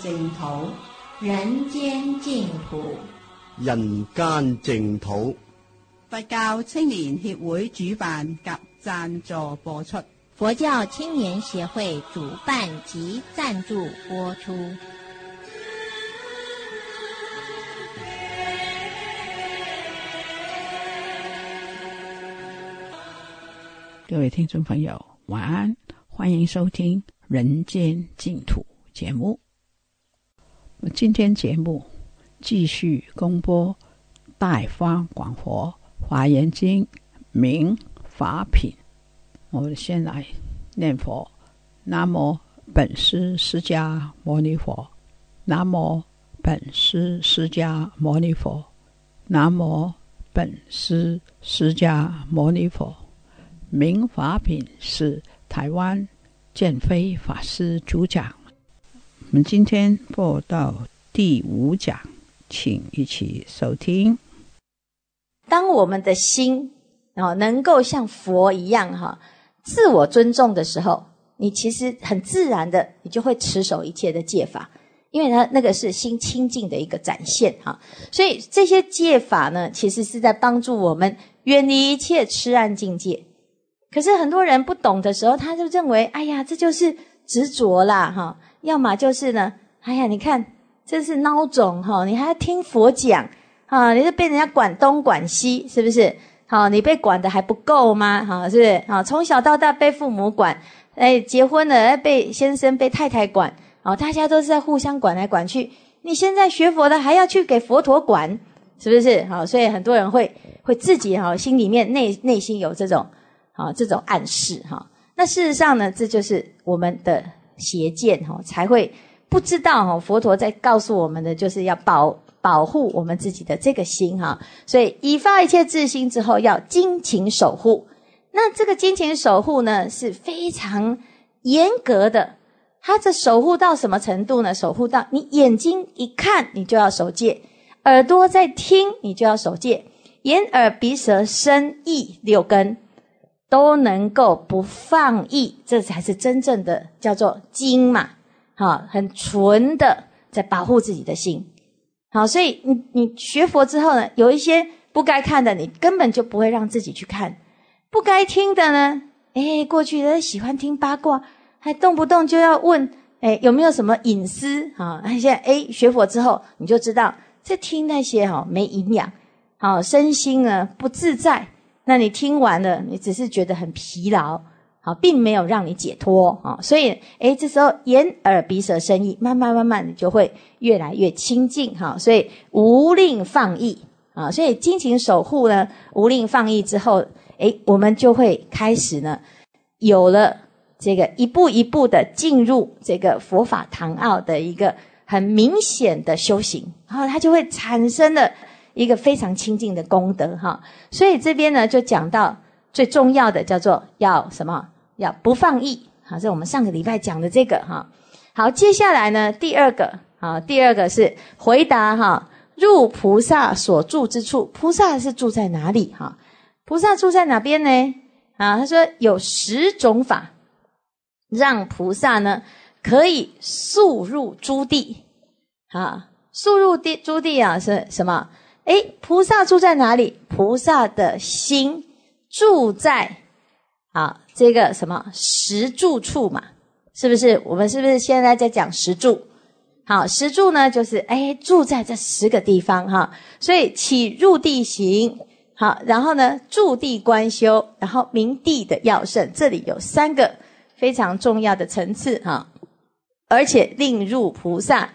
淨土，人間净土。人間淨土，佛教青年協會主辦及贊助播出。佛教青年協會主辦及贊助播出。各位听众朋友，晚安，欢迎收听《人间净土》节目。今天节目继续公播《大方广佛华严经》明法品。我们先来念佛：南无本师释迦牟尼佛，南无本师释迦牟尼佛，南无本师释迦牟尼佛。明法品是台湾建飞法师主讲。我们今天播到第五讲，请一起收听。当我们的心啊能够像佛一样哈，自我尊重的时候，你其实很自然的，你就会持守一切的戒法，因为它那个是心清净的一个展现哈。所以这些戒法呢，其实是在帮助我们远离一切痴暗境界。可是很多人不懂的时候，他就认为，哎呀，这就是执着啦哈。要么就是呢，哎呀，你看这是孬种哈，你还要听佛讲啊？你是被人家管东管西，是不是？好，你被管的还不够吗？哈，是不是？好，从小到大被父母管，哎，结婚了被先生被太太管，哦，大家都是在互相管来管去。你现在学佛的还要去给佛陀管，是不是？好，所以很多人会会自己哈心里面内内心有这种啊这种暗示哈。那事实上呢，这就是我们的。邪见哈才会不知道哈，佛陀在告诉我们的就是要保保护我们自己的这个心哈，所以以发一切自心之后要精勤守护。那这个精勤守护呢是非常严格的，它这守护到什么程度呢？守护到你眼睛一看你就要守戒，耳朵在听你就要守戒，眼耳鼻舌身意六根。都能够不放逸，这才是真正的叫做精嘛，好，很纯的在保护自己的心，好，所以你你学佛之后呢，有一些不该看的，你根本就不会让自己去看；不该听的呢，哎，过去人喜欢听八卦，还动不动就要问，哎，有没有什么隐私啊？现在哎，学佛之后你就知道，在听那些哈没营养，好，身心呢不自在。那你听完了，你只是觉得很疲劳，好，并没有让你解脱啊。所以，诶，这时候眼耳鼻舌身意，慢慢慢慢，你就会越来越清净哈。所以无令放逸啊。所以精勤守护呢，无令放逸之后，诶，我们就会开始呢，有了这个一步一步的进入这个佛法堂奥的一个很明显的修行，然后它就会产生了。一个非常清净的功德哈，所以这边呢就讲到最重要的叫做要什么？要不放逸，好，这我们上个礼拜讲的这个哈。好，接下来呢第二个啊，第二个是回答哈，入菩萨所住之处，菩萨是住在哪里哈？菩萨住在哪边呢？啊，他说有十种法，让菩萨呢可以速入诸地，啊，速入地诸地啊是什么？哎，菩萨住在哪里？菩萨的心住在啊，这个什么十住处嘛？是不是？我们是不是现在在讲十住？好，十住呢，就是哎，住在这十个地方哈。所以起入地行，好，然后呢，驻地观修，然后明地的要胜，这里有三个非常重要的层次哈，而且令入菩萨，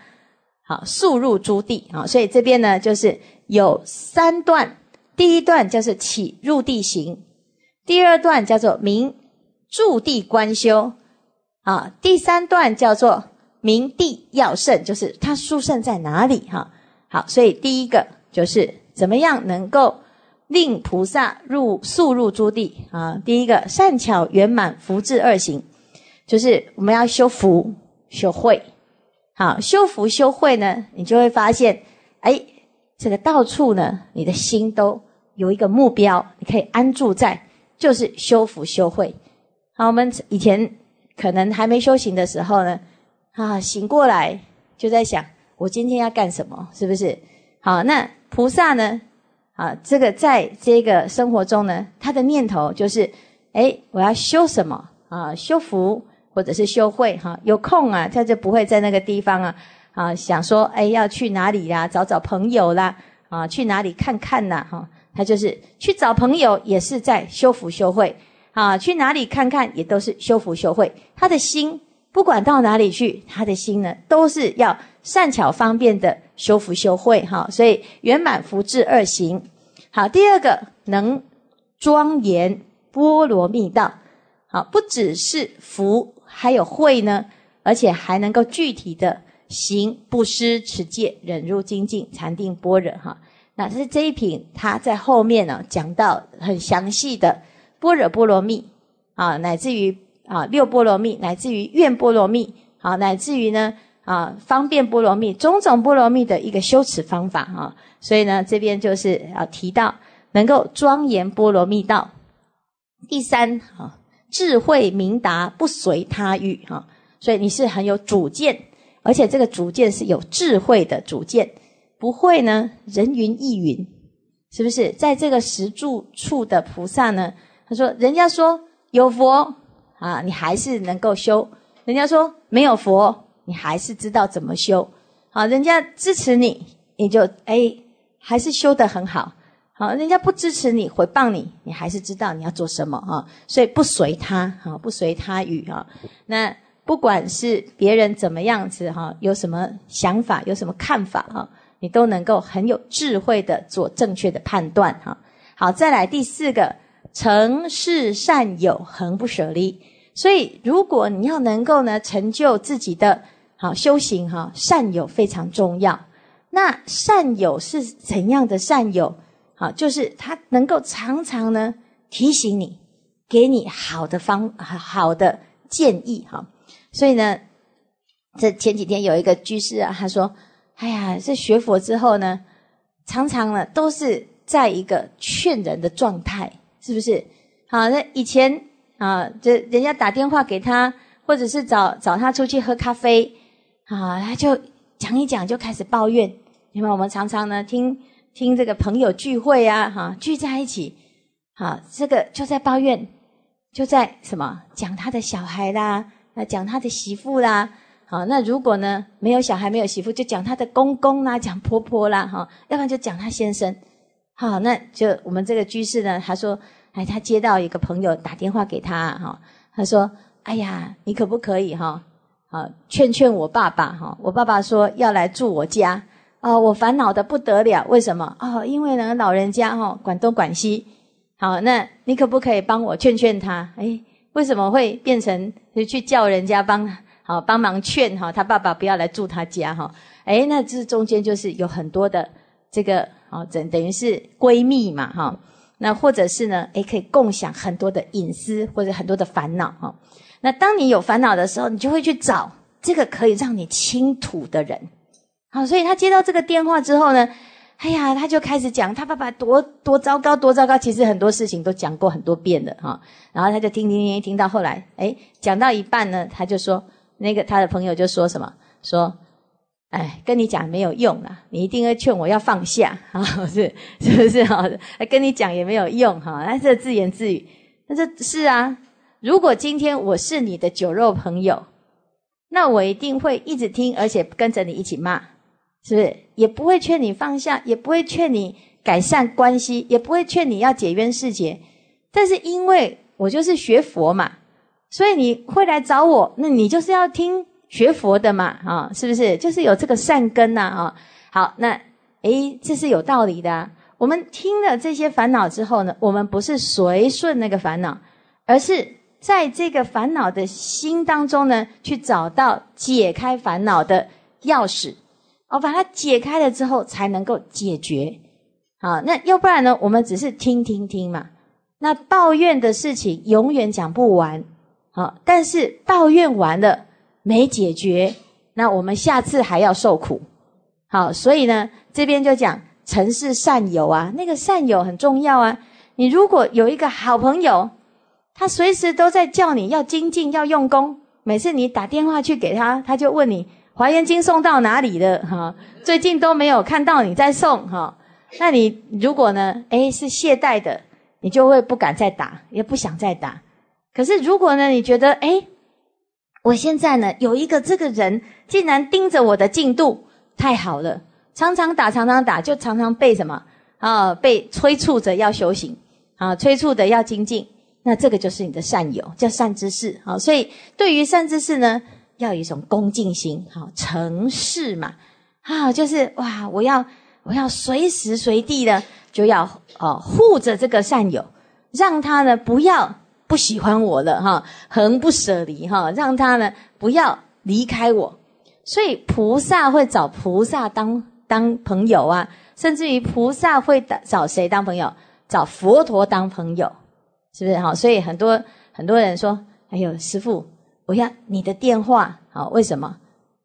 好，速入诸地啊。所以这边呢，就是。有三段第一段叫做起入地行，第二段叫做明住地观修，啊，第三段叫做明地要胜，就是它殊胜在哪里哈？好，所以第一个就是怎么样能够令菩萨入速入诸地啊？第一个善巧圆满福智二行，就是我们要修福修慧。好，修福修慧呢，你就会发现，哎，这个到处呢，你的心都有一个目标，你可以安住在，就是修福修慧。好，我们以前可能还没修行的时候呢，啊，醒过来就在想，我今天要干什么？是不是？好，那菩萨呢？啊，这个在这个生活中呢，他的念头就是，哎，我要修什么？啊，修福。或者是修慧哈，有空啊，他就不会在那个地方啊啊想说，哎，要去哪里呀？找找朋友啦，啊，去哪里看看呐？哈，他就是去找朋友，也是在修福修慧啊。去哪里看看，也都是修福修慧。他的心不管到哪里去，他的心呢，都是要善巧方便的修福修慧哈。所以圆满福智二行。好，第二个能庄严波罗蜜道。好，不只是福。还有慧呢，而且还能够具体的行布施、持戒、忍辱、精进、禅定、般若哈。那是这一品，它在后面呢讲到很详细的般若波罗蜜啊，乃至于啊六波罗蜜，乃至于愿波罗蜜，好，乃至于呢啊方便波罗蜜，种种波罗蜜的一个修持方法哈。所以呢，这边就是要提到能够庄严波罗蜜道。第三啊。智慧明达，不随他欲，哈，所以你是很有主见，而且这个主见是有智慧的主见，不会呢人云亦云，是不是？在这个石柱处的菩萨呢，他说，人家说有佛啊，你还是能够修；人家说没有佛，你还是知道怎么修。好，人家支持你，你就哎，还是修得很好。好，人家不支持你，回谤你，你还是知道你要做什么哈，所以不随他，哈，不随他语哈。那不管是别人怎么样子哈，有什么想法，有什么看法哈，你都能够很有智慧的做正确的判断哈。好，再来第四个，成事善友，恒不舍离。所以，如果你要能够呢，成就自己的好修行哈，善友非常重要。那善友是怎样的善友？好，就是他能够常常呢提醒你，给你好的方好的建议哈。所以呢，这前几天有一个居士啊，他说：“哎呀，这学佛之后呢，常常呢都是在一个劝人的状态，是不是？好，那以前啊，这人家打电话给他，或者是找找他出去喝咖啡，啊，他就讲一讲，就开始抱怨。因为我们常常呢听。”听这个朋友聚会啊，哈，聚在一起，好，这个就在抱怨，就在什么讲他的小孩啦，那讲他的媳妇啦，好，那如果呢没有小孩没有媳妇，就讲他的公公啦，讲婆婆啦，哈，要不然就讲他先生，好，那就我们这个居士呢，他说，哎，他接到一个朋友打电话给他，哈，他说，哎呀，你可不可以哈，好，劝劝我爸爸哈，我爸爸说要来住我家。哦，我烦恼的不得了，为什么？哦，因为呢，老人家哈管东管西。好，那你可不可以帮我劝劝他？哎，为什么会变成去叫人家帮好帮忙劝哈他爸爸不要来住他家哈？哎，那这中间就是有很多的这个哦，等等于是闺蜜嘛哈。那或者是呢，哎，可以共享很多的隐私或者很多的烦恼哈。那当你有烦恼的时候，你就会去找这个可以让你倾吐的人。好，所以他接到这个电话之后呢，哎呀，他就开始讲他爸爸多多糟糕，多糟糕。其实很多事情都讲过很多遍了哈。然后他就听听听，听到后来，哎，讲到一半呢，他就说，那个他的朋友就说什么，说，哎，跟你讲没有用啊，你一定要劝我要放下啊，是是不是哈？跟你讲也没有用哈，那这自言自语，那这是啊。如果今天我是你的酒肉朋友，那我一定会一直听，而且跟着你一起骂。是不是也不会劝你放下，也不会劝你改善关系，也不会劝你要解冤释结？但是因为我就是学佛嘛，所以你会来找我，那你就是要听学佛的嘛，啊，是不是？就是有这个善根呐，啊，好，那诶，这是有道理的。啊我们听了这些烦恼之后呢，我们不是随顺那个烦恼，而是在这个烦恼的心当中呢，去找到解开烦恼的钥匙。哦，把它解开了之后，才能够解决。好，那要不然呢？我们只是听听听嘛。那抱怨的事情永远讲不完。好，但是抱怨完了没解决，那我们下次还要受苦。好，所以呢，这边就讲城市善友啊，那个善友很重要啊。你如果有一个好朋友，他随时都在叫你要精进、要用功，每次你打电话去给他，他就问你。华严经送到哪里了？哈，最近都没有看到你在送哈。那你如果呢？诶是懈怠的，你就会不敢再打，也不想再打。可是如果呢？你觉得诶我现在呢有一个这个人，竟然盯着我的进度，太好了。常常打，常常打，就常常被什么啊？被催促着要修行啊，催促的要精进。那这个就是你的善友，叫善知识啊。所以对于善知识呢？要有一种恭敬心，好，诚事嘛，啊，就是哇，我要我要随时随地的就要哦护着这个善友，让他呢不要不喜欢我了哈，恒不舍离哈，让他呢不要离开我。所以菩萨会找菩萨当当朋友啊，甚至于菩萨会找谁当朋友？找佛陀当朋友，是不是哈？所以很多很多人说，哎呦，师父。我要你的电话，好，为什么？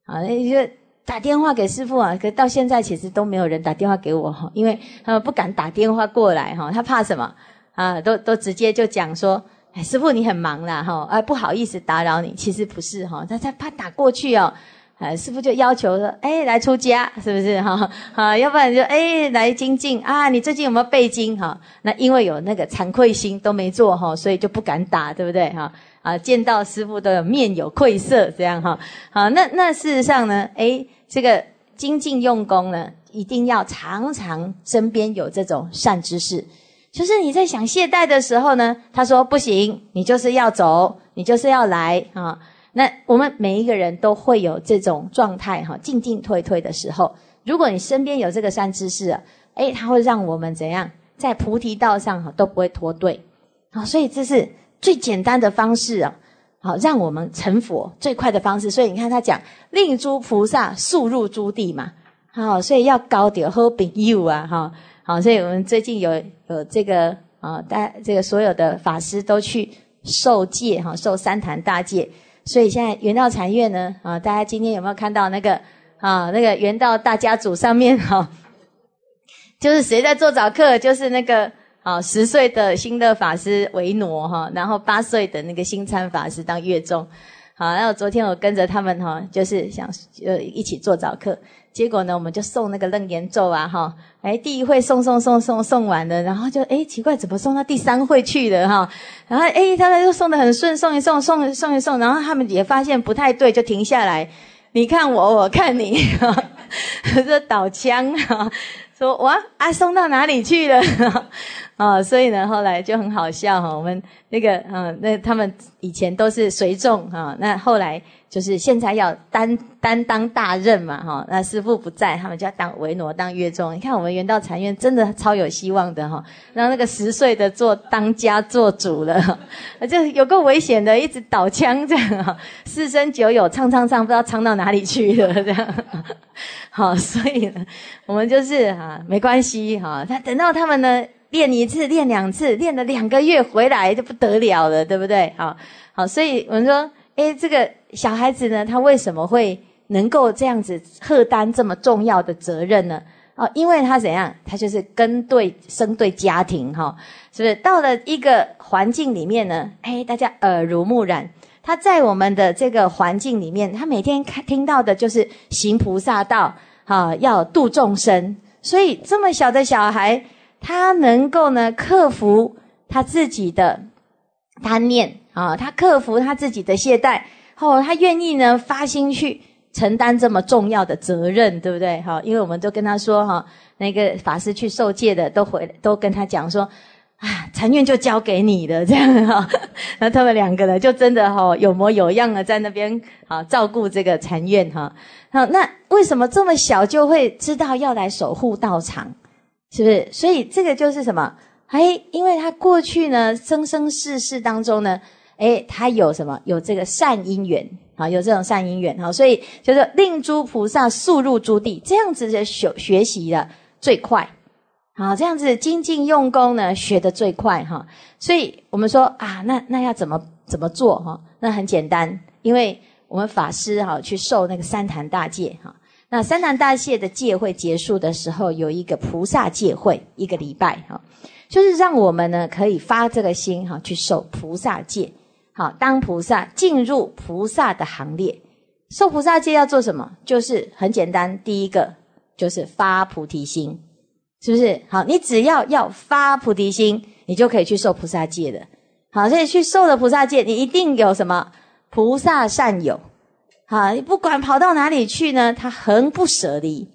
好，那就打电话给师傅啊。可到现在其实都没有人打电话给我哈，因为他们不敢打电话过来哈，他怕什么？啊，都都直接就讲说，哎，师傅你很忙啦哈，啊不好意思打扰你。其实不是哈，他他怕打过去哦，啊，师傅就要求说，哎，来出家是不是哈？啊，要不然就哎来精进啊，你最近有没有背经哈？那因为有那个惭愧心都没做哈，所以就不敢打，对不对哈？啊，见到师傅都有面有愧色，这样哈。好，那那事实上呢？诶，这个精进用功呢，一定要常常身边有这种善知识。就是你在想懈怠的时候呢，他说不行，你就是要走，你就是要来啊。那我们每一个人都会有这种状态哈，进进退退的时候。如果你身边有这个善知识，诶，他会让我们怎样在菩提道上哈都不会脱队。好，所以这是。最简单的方式啊，好，让我们成佛最快的方式。所以你看他讲，令诸菩萨速入诸地嘛，好，所以要高点喝饼 you 啊，哈，好，所以我们最近有有这个啊，大这个所有的法师都去受戒哈，受三坛大戒。所以现在圆道禅院呢，啊，大家今天有没有看到那个啊，那个圆道大家族上面哈，就是谁在做早课，就是那个。啊，十岁的新乐法师维诺哈，然后八岁的那个新参法师当月中，好，然后昨天我跟着他们哈，就是想呃一起做早课，结果呢，我们就送那个楞严咒啊哈，哎，第一会送送送送送完了，然后就哎奇怪，怎么送到第三会去了哈？然后哎，他们又送的很顺，送一送送送一送，然后他们也发现不太对，就停下来，你看我，我看你，这倒枪哈，说哇啊送到哪里去了？啊，所以呢，后来就很好笑哈。我们那个，嗯，那他们以前都是随众哈，那后来就是现在要担担当大任嘛哈。那师傅不在，他们就要当维诺当乐众。你看我们圆道禅院真的超有希望的哈。然后那个十岁的做当家做主了，就有够危险的，一直倒枪这样哈。四声九友唱唱唱，不知道唱到哪里去了这样。好，所以呢，我们就是哈，没关系哈。他等到他们呢。练一次，练两次，练了两个月回来就不得了了，对不对？好，好，所以我们说，诶，这个小孩子呢，他为什么会能够这样子荷担这么重要的责任呢？哦，因为他怎样？他就是跟对生对家庭，哈，是不是？到了一个环境里面呢，诶，大家耳濡目染，他在我们的这个环境里面，他每天看听到的就是行菩萨道，哈，要度众生，所以这么小的小孩。他能够呢克服他自己的贪念啊，他克服他自己的懈怠，哦，他愿意呢发心去承担这么重要的责任，对不对？哈，因为我们都跟他说哈，那个法师去受戒的都回都跟他讲说，啊，禅院就交给你的这样哈，那他们两个呢就真的哈有模有样的在那边啊照顾这个禅院哈，好，那为什么这么小就会知道要来守护道场？是不是？所以这个就是什么？哎，因为他过去呢，生生世世当中呢，哎，他有什么？有这个善因缘啊，有这种善因缘哈，所以就是令诸菩萨速入诸地，这样子的学学习的最快，好，这样子精进用功呢，学的最快哈。所以我们说啊，那那要怎么怎么做哈？那很简单，因为我们法师哈去受那个三坛大戒哈。那三坛大戒的戒会结束的时候，有一个菩萨戒会，一个礼拜哈，就是让我们呢可以发这个心哈，去受菩萨戒，好当菩萨，进入菩萨的行列。受菩萨戒要做什么？就是很简单，第一个就是发菩提心，是不是？好，你只要要发菩提心，你就可以去受菩萨戒的。好，所以去受了菩萨戒，你一定有什么菩萨善友。好，你不管跑到哪里去呢，他恒不舍离。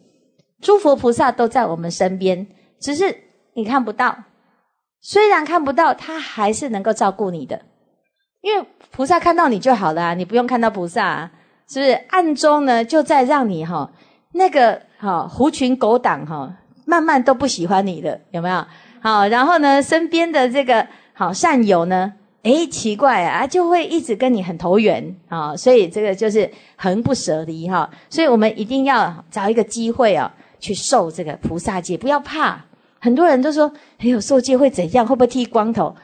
诸佛菩萨都在我们身边，只是你看不到。虽然看不到，他还是能够照顾你的，因为菩萨看到你就好了，你不用看到菩萨，是不是？暗中呢，就在让你哈那个哈狐群狗党哈，慢慢都不喜欢你了，有没有？好，然后呢，身边的这个好善友呢？哎，奇怪啊，就会一直跟你很投缘啊，所以这个就是恒不舍离哈。所以我们一定要找一个机会啊，去受这个菩萨戒，不要怕。很多人都说，哎呦，受戒会怎样？会不会剃光头？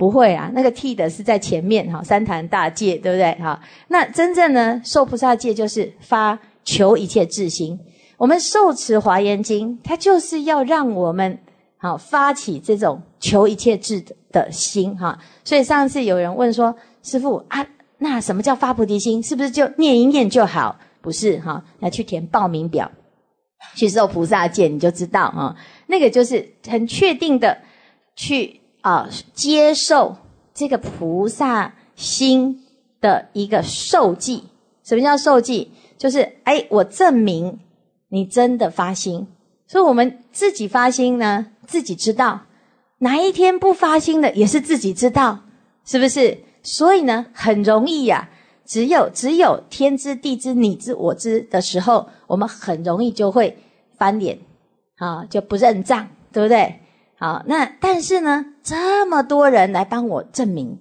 不会啊，那个剃的是在前面哈，三坛大戒，对不对？哈，那真正呢，受菩萨戒就是发求一切智心。我们受持华严经，它就是要让我们好发起这种求一切智的。心哈，所以上次有人问说：“师傅啊，那什么叫发菩提心？是不是就念一念就好？不是哈，要去填报名表，去受菩萨戒，你就知道啊。那个就是很确定的去啊接受这个菩萨心的一个受记。什么叫受记？就是哎，我证明你真的发心。所以我们自己发心呢，自己知道。”哪一天不发心的，也是自己知道，是不是？所以呢，很容易呀。只有只有天知地知你知我知的时候，我们很容易就会翻脸，啊，就不认账，对不对？好，那但是呢，这么多人来帮我证明，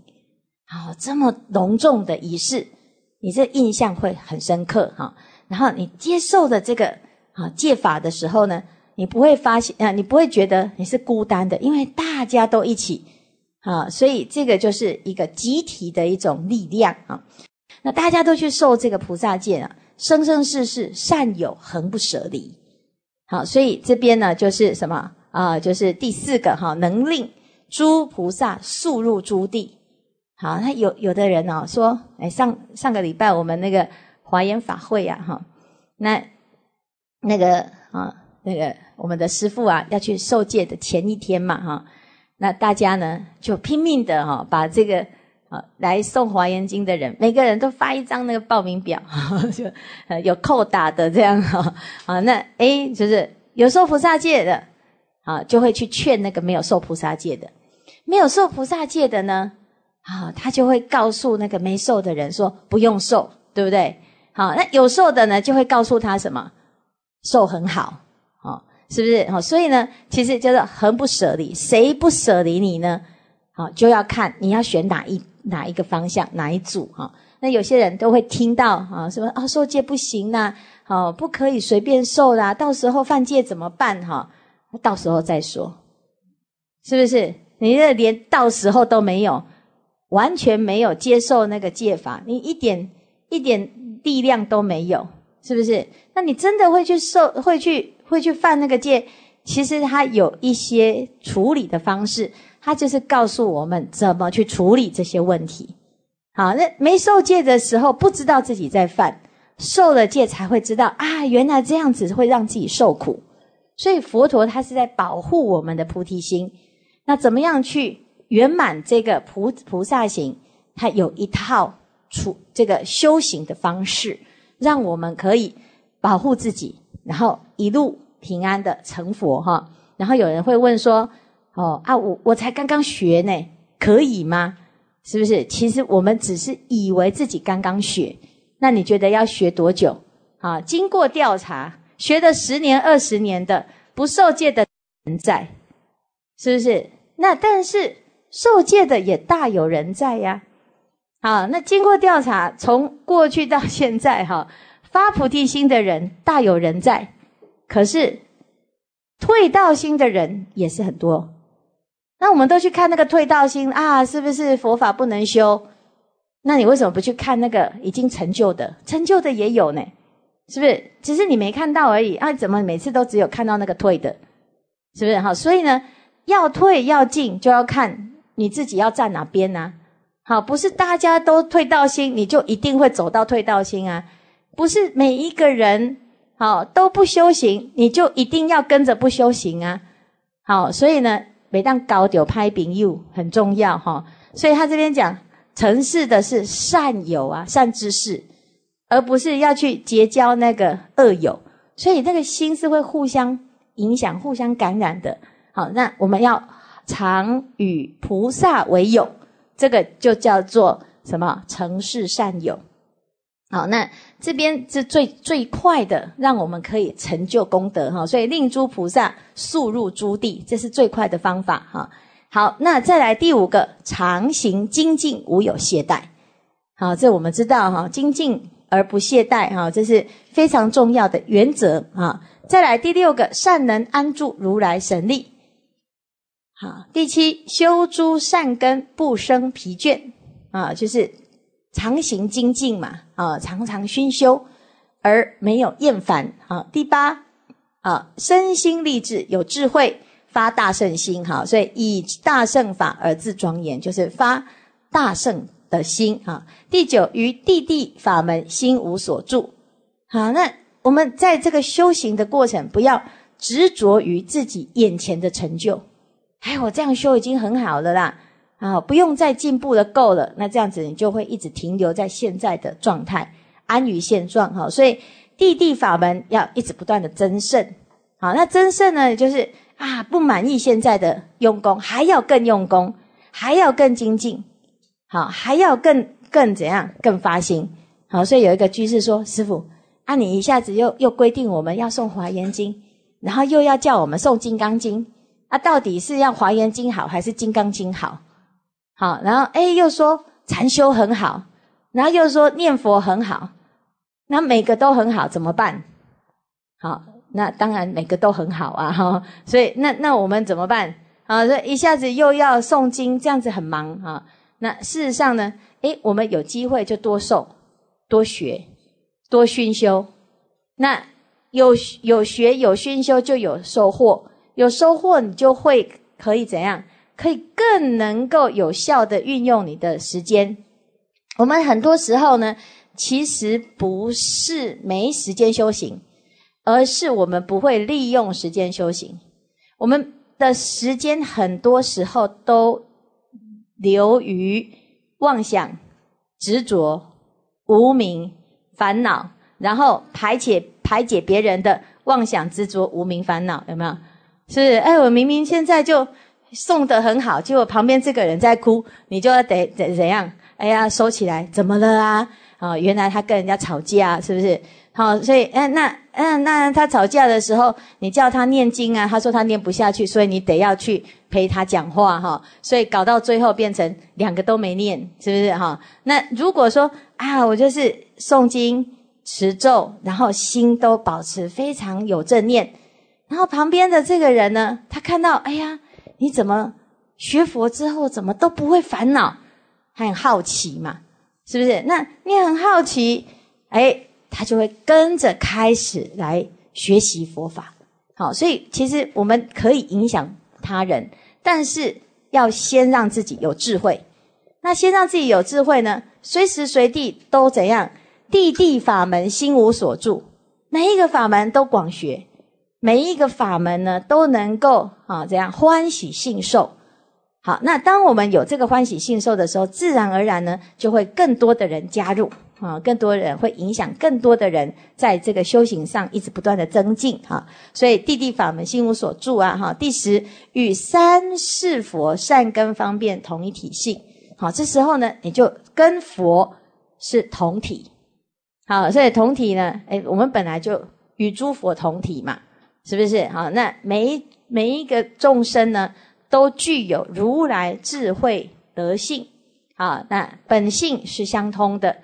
好，这么隆重的仪式，你这印象会很深刻哈。然后你接受的这个啊戒法的时候呢？你不会发现啊，你不会觉得你是孤单的，因为大家都一起啊，所以这个就是一个集体的一种力量啊。那大家都去受这个菩萨戒啊，生生世世善有恒不舍离。好，所以这边呢就是什么啊？就是第四个哈，能令诸菩萨速入诸地。好，那有有的人哦说，哎，上上个礼拜我们那个华严法会呀，哈，那那个啊。那个我们的师傅啊，要去受戒的前一天嘛，哈，那大家呢就拼命的哈，把这个啊来送华严经的人，每个人都发一张那个报名表，就呃有扣打的这样哈，啊那 A 就是有受菩萨戒的啊，就会去劝那个没有受菩萨戒的，没有受菩萨戒的呢，啊他就会告诉那个没受的人说不用受，对不对？好，那有受的呢就会告诉他什么受很好。啊是不是？好，所以呢，其实就是恒不舍离，谁不舍离你呢？好，就要看你要选哪一哪一个方向，哪一组哈。那有些人都会听到啊，什么啊，受戒不行呐，好，不可以随便受啦，到时候犯戒怎么办？哈，那到时候再说，是不是？你这连到时候都没有，完全没有接受那个戒法，你一点一点力量都没有，是不是？那你真的会去受，会去？会去犯那个戒，其实他有一些处理的方式，他就是告诉我们怎么去处理这些问题。好，那没受戒的时候不知道自己在犯，受了戒才会知道啊，原来这样子会让自己受苦。所以佛陀他是在保护我们的菩提心。那怎么样去圆满这个菩菩萨行？他有一套处这个修行的方式，让我们可以保护自己。然后一路平安的成佛哈，然后有人会问说：“哦啊，我我才刚刚学呢，可以吗？是不是？其实我们只是以为自己刚刚学，那你觉得要学多久？啊，经过调查，学了十年、二十年的不受戒的人在，是不是？那但是受戒的也大有人在呀。好，那经过调查，从过去到现在，哈，发菩提心的人大有人在，可是退道心的人也是很多。那我们都去看那个退道心啊，是不是佛法不能修？那你为什么不去看那个已经成就的？成就的也有呢，是不是？只是你没看到而已啊？怎么每次都只有看到那个退的？是不是？好，所以呢，要退要进，就要看你自己要站哪边呢？好，不是大家都退道心，你就一定会走到退道心啊？不是每一个人好都不修行，你就一定要跟着不修行啊？好，所以呢，每当高调拍饼又很重要哈。所以他这边讲，成事的是善友啊，善知识，而不是要去结交那个恶友。所以那个心是会互相影响、互相感染的。好，那我们要常与菩萨为友。这个就叫做什么？成事善友。好，那这边是最最快的，让我们可以成就功德哈。所以令诸菩萨速入诸地，这是最快的方法哈。好，那再来第五个，常行精进，无有懈怠。好，这我们知道哈，精进而不懈怠哈，这是非常重要的原则啊。再来第六个，善能安住如来神力。好，第七修诸善根不生疲倦啊，就是常行精进嘛啊，常常熏修而没有厌烦啊。第八啊，身心立志有智慧，发大圣心哈，所以以大圣法而自庄严，就是发大圣的心啊。第九于地地法门心无所住，好，那我们在这个修行的过程，不要执着于自己眼前的成就。哎，我这样修已经很好了啦，啊，不用再进步的够了。那这样子你就会一直停留在现在的状态，安于现状哈。所以地地法门要一直不断的增胜，好，那增胜呢，就是啊，不满意现在的用功，还要更用功，还要更精进，好，还要更更怎样，更发心。好，所以有一个居士说：“师傅，啊，你一下子又又规定我们要诵华严经，然后又要叫我们诵金刚经。”啊，到底是要华严经好还是金刚经好？好，然后哎，又说禅修很好，然后又说念佛很好，那每个都很好，怎么办？好，那当然每个都很好啊，哈。所以那那我们怎么办？啊，这一下子又要诵经，这样子很忙啊。那事实上呢，哎，我们有机会就多受、多学、多熏修。那有有学有熏修，就有收获。有收获，你就会可以怎样？可以更能够有效的运用你的时间。我们很多时候呢，其实不是没时间修行，而是我们不会利用时间修行。我们的时间很多时候都流于妄想、执着、无名、烦恼，然后排解排解别人的妄想、执着、无名、烦恼，有没有？是，哎，我明明现在就送的很好，结果旁边这个人在哭，你就要得怎怎样？哎呀，收起来，怎么了啊？啊，原来他跟人家吵架，是不是？好，所以，嗯，那，嗯，那他吵架的时候，你叫他念经啊，他说他念不下去，所以你得要去陪他讲话哈，所以搞到最后变成两个都没念，是不是哈？那如果说啊，我就是诵经持咒，然后心都保持非常有正念。然后旁边的这个人呢，他看到，哎呀，你怎么学佛之后怎么都不会烦恼？他很好奇嘛，是不是？那你很好奇，哎，他就会跟着开始来学习佛法。好，所以其实我们可以影响他人，但是要先让自己有智慧。那先让自己有智慧呢，随时随地都怎样？地地法门心无所住，每一个法门都广学。每一个法门呢，都能够啊，这样欢喜信受。好，那当我们有这个欢喜信受的时候，自然而然呢，就会更多的人加入啊，更多人会影响更多的人，在这个修行上一直不断的增进哈。所以地地法门心无所住啊，哈。第十与三世佛善根方便同一体性。好，这时候呢，你就跟佛是同体。好，所以同体呢，哎，我们本来就与诸佛同体嘛。是不是？好，那每一每一个众生呢，都具有如来智慧德性，啊，那本性是相通的，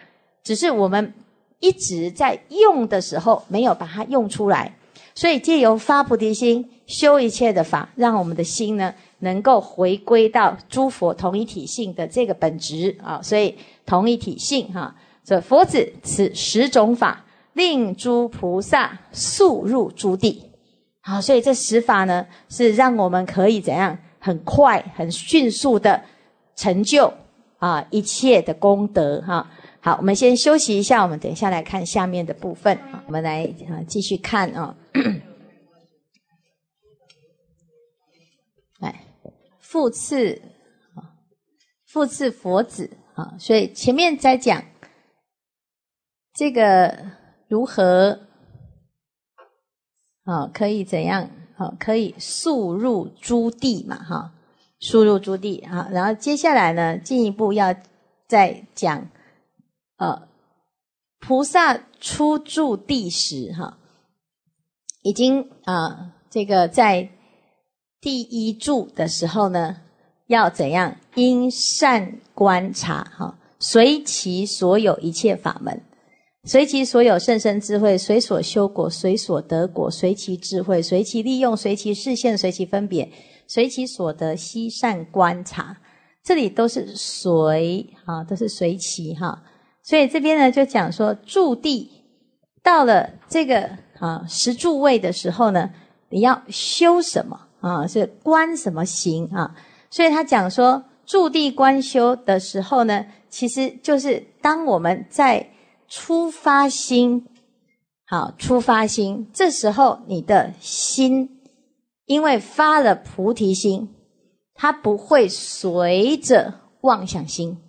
只是我们一直在用的时候没有把它用出来，所以借由发菩提心，修一切的法，让我们的心呢，能够回归到诸佛同一体性的这个本质啊，所以同一体性哈，这佛子此十种法。令诸菩萨速入诸地，好，所以这十法呢，是让我们可以怎样很快、很迅速的成就啊一切的功德哈。好，我们先休息一下，我们等一下来看下面的部分。我们来啊继续看啊，来 复次啊复次佛子啊，所以前面在讲这个。如何啊？可以怎样？啊，可以速入诸地嘛？哈，速入诸地啊。然后接下来呢，进一步要再讲，呃，菩萨初住地时，哈，已经啊，这个在第一住的时候呢，要怎样？因善观察，哈，随其所有一切法门。随其所有甚深智慧，随所修果，随所得果，随其智慧，随其利用，随其视线，随其分别，随其所得悉善观察。这里都是随啊，都是随其哈。所以这边呢，就讲说住地到了这个啊十住位的时候呢，你要修什么啊？是观什么行啊？所以他讲说住地观修的时候呢，其实就是当我们在出发心，好，出发心。这时候你的心，因为发了菩提心，它不会随着妄想心。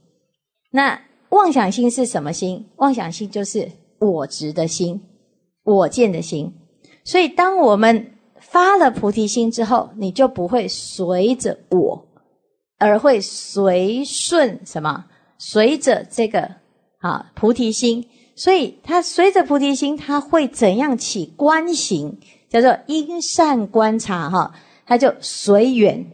那妄想心是什么心？妄想心就是我执的心，我见的心。所以，当我们发了菩提心之后，你就不会随着我，而会随顺什么？随着这个。啊，菩提心，所以他随着菩提心，他会怎样起观行？叫做因善观察哈，他就随缘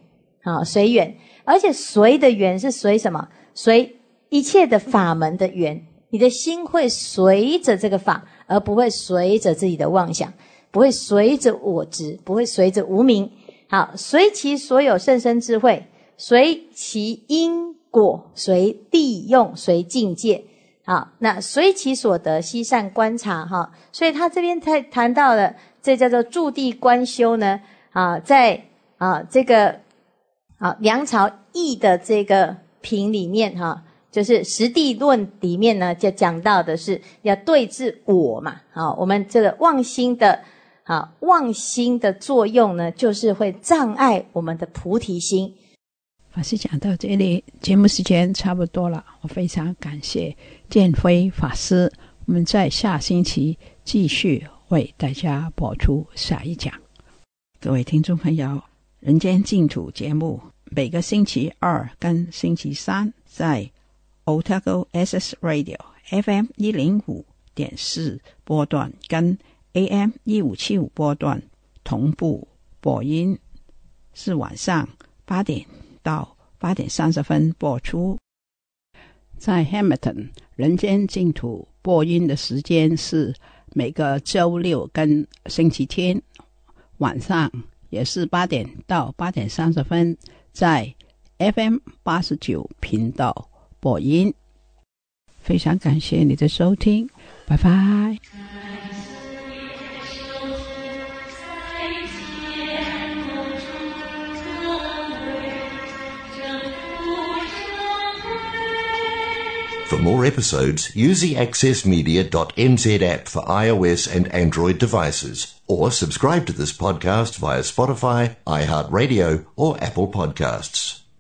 啊，随缘，而且随的缘是随什么？随一切的法门的缘，你的心会随着这个法，而不会随着自己的妄想，不会随着我执，不会随着无名。好，随其所有甚深智慧，随其因果，随利用，随境界。好，那随其所得悉善观察哈，所以他这边才谈到了这叫做驻地观修呢啊，在啊这个啊梁朝义的这个品里面哈，就是实地论里面呢就讲到的是要对治我嘛，啊我们这个妄心的啊妄心的作用呢，就是会障碍我们的菩提心。法师讲到这里，节目时间差不多了。我非常感谢建辉法师。我们在下星期继续为大家播出下一讲。各位听众朋友，《人间净土》节目每个星期二跟星期三在 Otago SS Radio FM 一零五点四波段跟 AM 一五七五波段同步播音，是晚上八点。到八点三十分播出，在 Hamilton 人间净土播音的时间是每个周六跟星期天晚上，也是八点到八点三十分，在 FM 八十九频道播音。非常感谢你的收听，拜拜。For more episodes, use the accessmedia.nz app for iOS and Android devices, or subscribe to this podcast via Spotify, iHeartRadio, or Apple Podcasts.